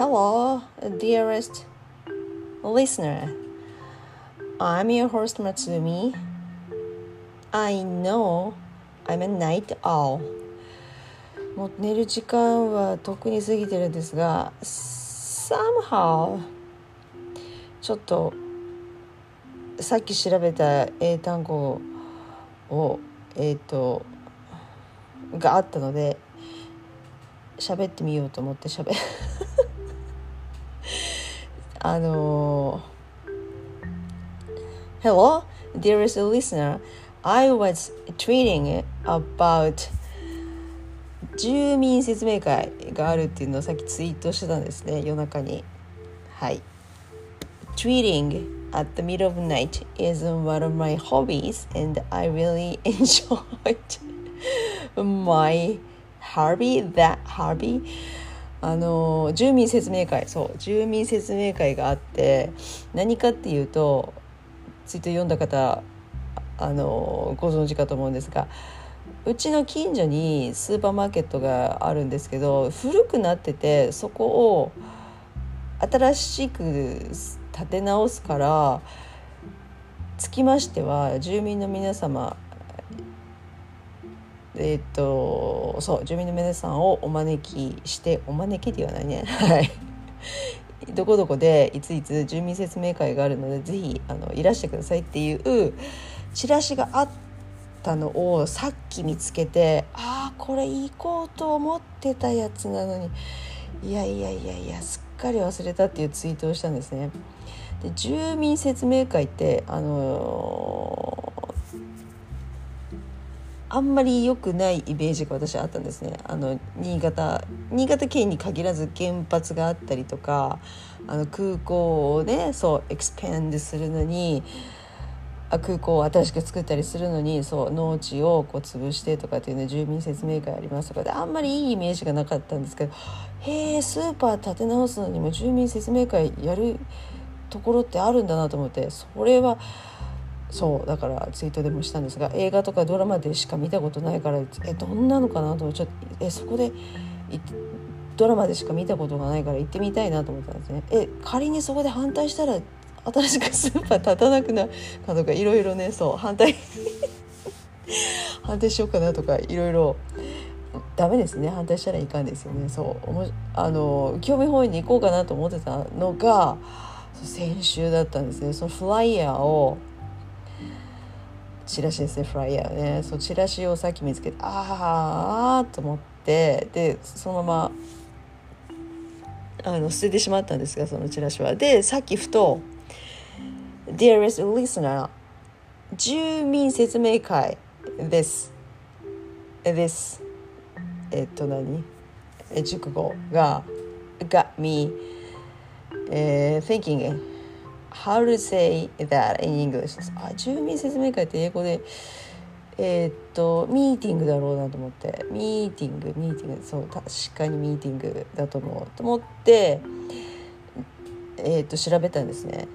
Hello, dearest listener. I'm your host Matsumi. I know I'm a night owl. もう寝る時間はとっくに過ぎてるんですが somehow ちょっとさっき調べた英単語をえっ、ー、とがあったので喋ってみようと思って喋あの Hello, dearest listener. I was tweeting about 住民説明会があるっていうのをさっきツイートしてたんですね夜中にはい Tweeting at the middle of the night is one of my hobbies and I really enjoyed my hobby that hobby あの住民説明会そう住民説明会があって何かっていうとツイート読んだ方あのご存知かと思うんですがうちの近所にスーパーマーケットがあるんですけど古くなっててそこを新しく建て直すからつきましては住民の皆様えっ、とそう住民の皆さんをお招きしてお招きではないね。はい。どこどこでいついつ住民説明会があるのでぜひあのいらしてくださいっていうチラシがあったのをさっき見つけてああこれ行こうと思ってたやつなのに。いやいやいやいやすっかり忘れたっていうツイートをしたんですね。で住民説明会ってあのーあんまり良くないイメージが私はあったんですねあの新潟新潟県に限らず原発があったりとかあの空港をねそうエクスペンドするのに空港を新しく作ったりするのにそう農地をこう潰してとかっていうね住民説明会ありますとかであんまりいいイメージがなかったんですけどへえスーパー建て直すのにも住民説明会やるところってあるんだなと思ってそれは。そうだからツイートでもしたんですが映画とかドラマでしか見たことないからえどんなのかなとちょっとえそこでドラマでしか見たことがないから行ってみたいなと思ったんですね。え仮にそこで反対したら新しくスーパー立たなくなるかとかいろいろねそう反対 反対しようかなとかいろいろダメですね。反対したらいかんですよね。そうおもあの興味本位に行こうかなと思ってたのが先週だったんですね。そのフライヤーをチラシですねフライヤーね。そうチラシをさっき見つけてああと思ってでそのままあの捨ててしまったんですがそのチラシは。でさっきふと「Dearest listener 住民説明会です」です。えっと何？熟語が got me、uh, thinking How to say that in English? あ住民説明会って英語でえー、っとミーティングだろうなと思って。ミーティングミーティング。そう確かにミーティングだと思うと思ってえー、っと調べたんですね。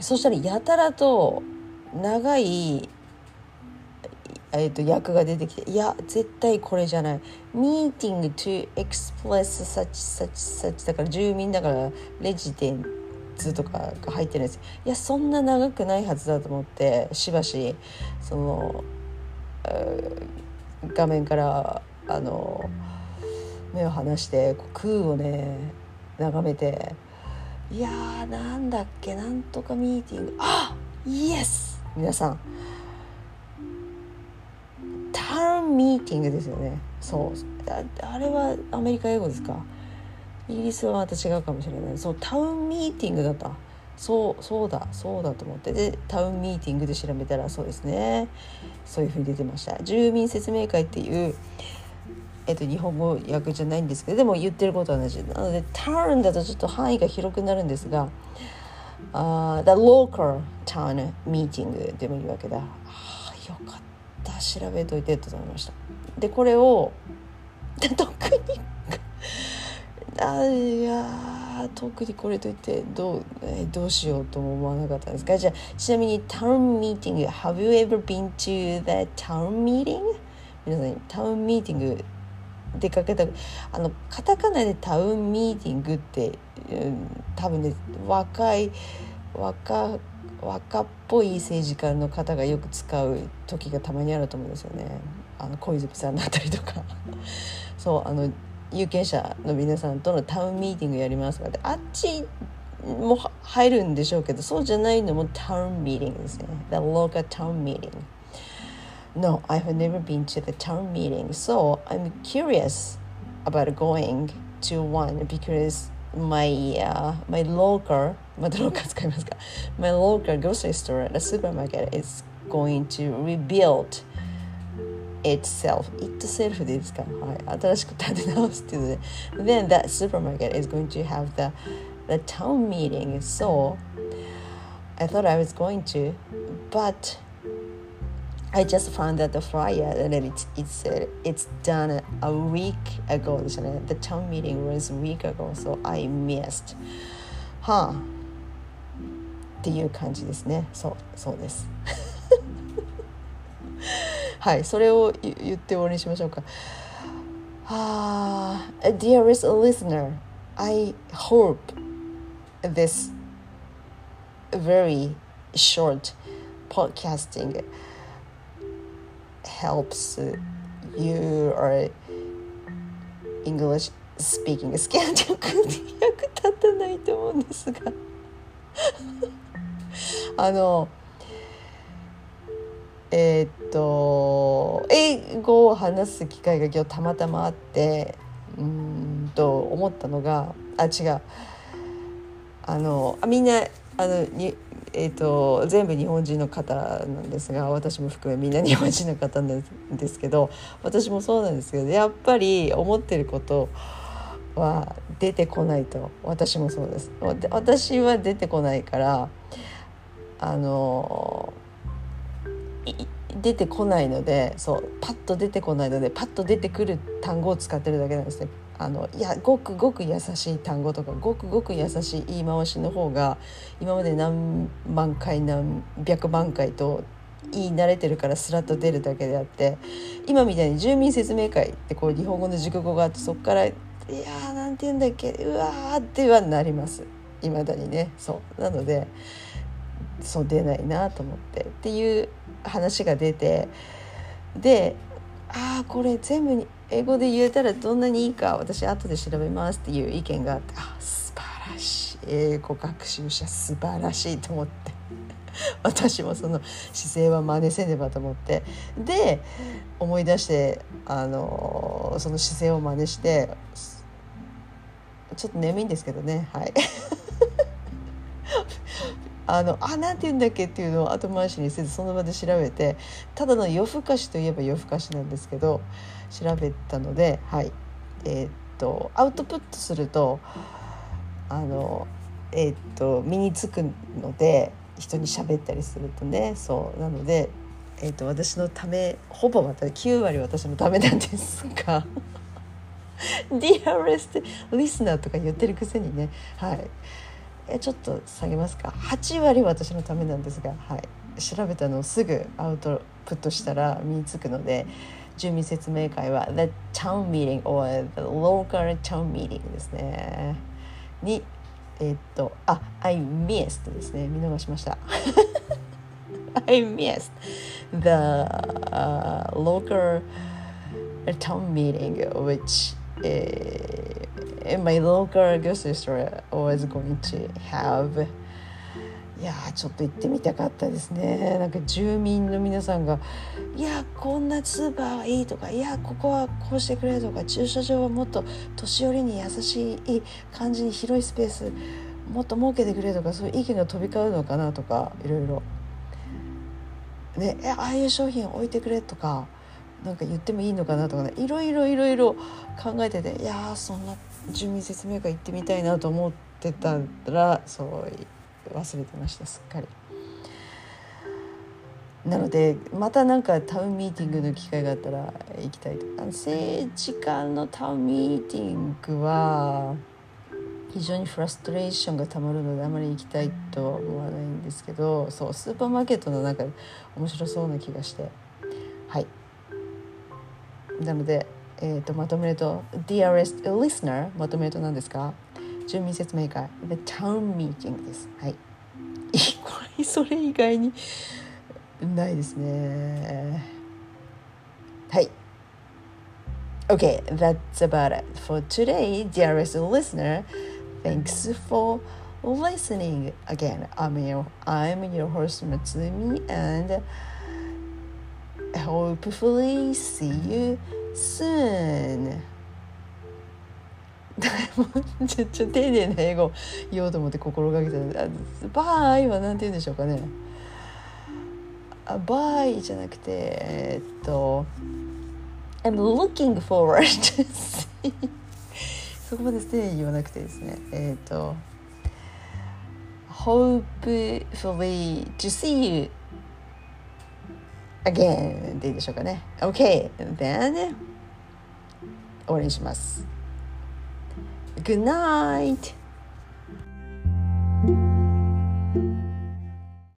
そしたらやたらと長いえー、と役が出てきていや絶対これじゃない「Meeting to express such such such」だから住民だからレジデン図とかが入ってるんですいやそんな長くないはずだと思ってしばしその画面からあの目を離して空をね眺めていやーなんだっけなんとかミーティング。あイエス!皆さん。ターンミーティングですよね。そう。あれはアメリカ英語ですか？イギリスはまた違うかもしれない。そうタウンミーティングだった。そうそうだそうだと思って。でタウンミーティングで調べたらそうですね。そういうふうに出てました。住民説明会っていうえっと、日本語訳じゃないんですけどでも言ってることは同じ。なのでタウンだとちょっと範囲が広くなるんですがあ The local town meeting でもいいわけだ。あよかった。調べといてと思いました。でこれを 特にあいや特にこれといってどう,、えどうしようとも思わなかったんですか？じゃあちなみにタウンミーティング Have you ever been to the town meeting? 皆さんタウンミーティング出かけたあのカタカナでタウンミーティングって、うん、多分ね若い若若っぽい政治家の方がよく使う時がたまにあると思うんですよね。あの小泉さんだったりとか そうあの有権者の皆さんとのタウンミーティングやりますからあっちも入るんでしょうけどそうじゃないのもタウンミーティングですね The local town meeting No, I've never been to the town meeting so I'm curious about going to one because my uh, my local またローカ使いますか My local grocery store the supermarket is going to rebuild itself itself でいいですか、はい、新しく建て直すっていうので then that supermarket is going to have the the town meeting so I thought I was going to but I just found that the flyer and it's it's uh, it's done a week ago The town meeting was a week ago, so I missed. はあっていう感じですね。そうそうです。 はいそれを言って終わりにしましょうか。Ah, dearest listener, I hope this very short podcasting helps you or English speaking スキャン力に役立たないと思うんですがあの えー、っと英語を話す機会が今日たまたまあってうんと思ったのがあ違う。あのあみんなあのに、えーと、全部日本人の方なんですが私も含めみんな日本人の方なんですけど私もそうなんですけどやっぱり思ってることは出てこないと。私もそうです。私は出てこないからあの出てこないのでそうパッと出てこないのでパッと出てくる単語を使ってるだけなんですね。あのいやごくごく優しい単語とかごくごく優しい言い回しの方が今まで何万回何百万回と言い慣れてるからスラッと出るだけであって今みたいに住民説明会ってこう日本語の熟語があってそこから「いやーなんて言うんだっけうわ」ってはなります。いまだにね。そう。なのでそう出ないなと思ってっていう話が出てでああこれ全部に英語で言えたらどんなにいいか私後で調べますっていう意見があってあ素晴らしい。英語学習者素晴らしいと思って。私もその姿勢は真似せねばと思って。で思い出してあのその姿勢を真似してちょっと眠いんですけどね。はい。あのあなんて言うんだっけっていうのを後回しにせずその場で調べてただの夜更かしといえば夜更かしなんですけど調べたのではい。えー、っとアウトプットするとあのえー、っと身につくので人に喋ったりするとねそうなので、えー、っと私のためほぼまた9割私のためなんですが Dearest listener とか言ってるくせにねはい。えちょっと下げますか8割は私のためなんですが、はい、調べたのをすぐアウトプットしたら身につくので住民説明会は The Town Meeting or The Local Town Meeting ですねにえ、っとあ I missed ですね見逃しました I missed the、uh, local town meeting which uh, my local grocery store was going to have いやちょっと行ってみたかったですねなんか住民の皆さんが「いやこんなスーパーはいい」とか「いやここはこうしてくれ」とか「駐車場はもっと年寄りに優しい感じに広いスペースもっと設けてくれ」とかそういう意見が飛び交うのかなとかいろいろ。ね、ああいう商品置いてくれとかなんか言ってもいいのかなとかねいろいろいろいろ考えてていやそんな住民説明会行ってみたいなと思ってたらそう忘れてましたすっかり。なのでまたなんかタウンミーティングの機会があったら行きたいと。政治家のタウンミーティングは非常にフラストレーションがたまるのであまり行きたいとは思わないんですけどそうスーパーマーケットの中で面白そうな気がして。はい。なのでえーと、まとめると Dearest listener まとめると何ですか住民説明会 The town meeting ですはいこれそれ以外にないですねはい Okay, that's about it for today, dearest listener. Thanks for listening again. I'm your I'm your host Matsumi and hopefully see you soon. ちょちょ丁寧な英語言おうと思って心がけてバイは何て言うんでしょうかね。あバイじゃなくてえっと I'm looking forward to see そこまで丁寧に言わなくてですね。えっと hopefully to see you again でいいでしょうかね OK then 終わりにします Good night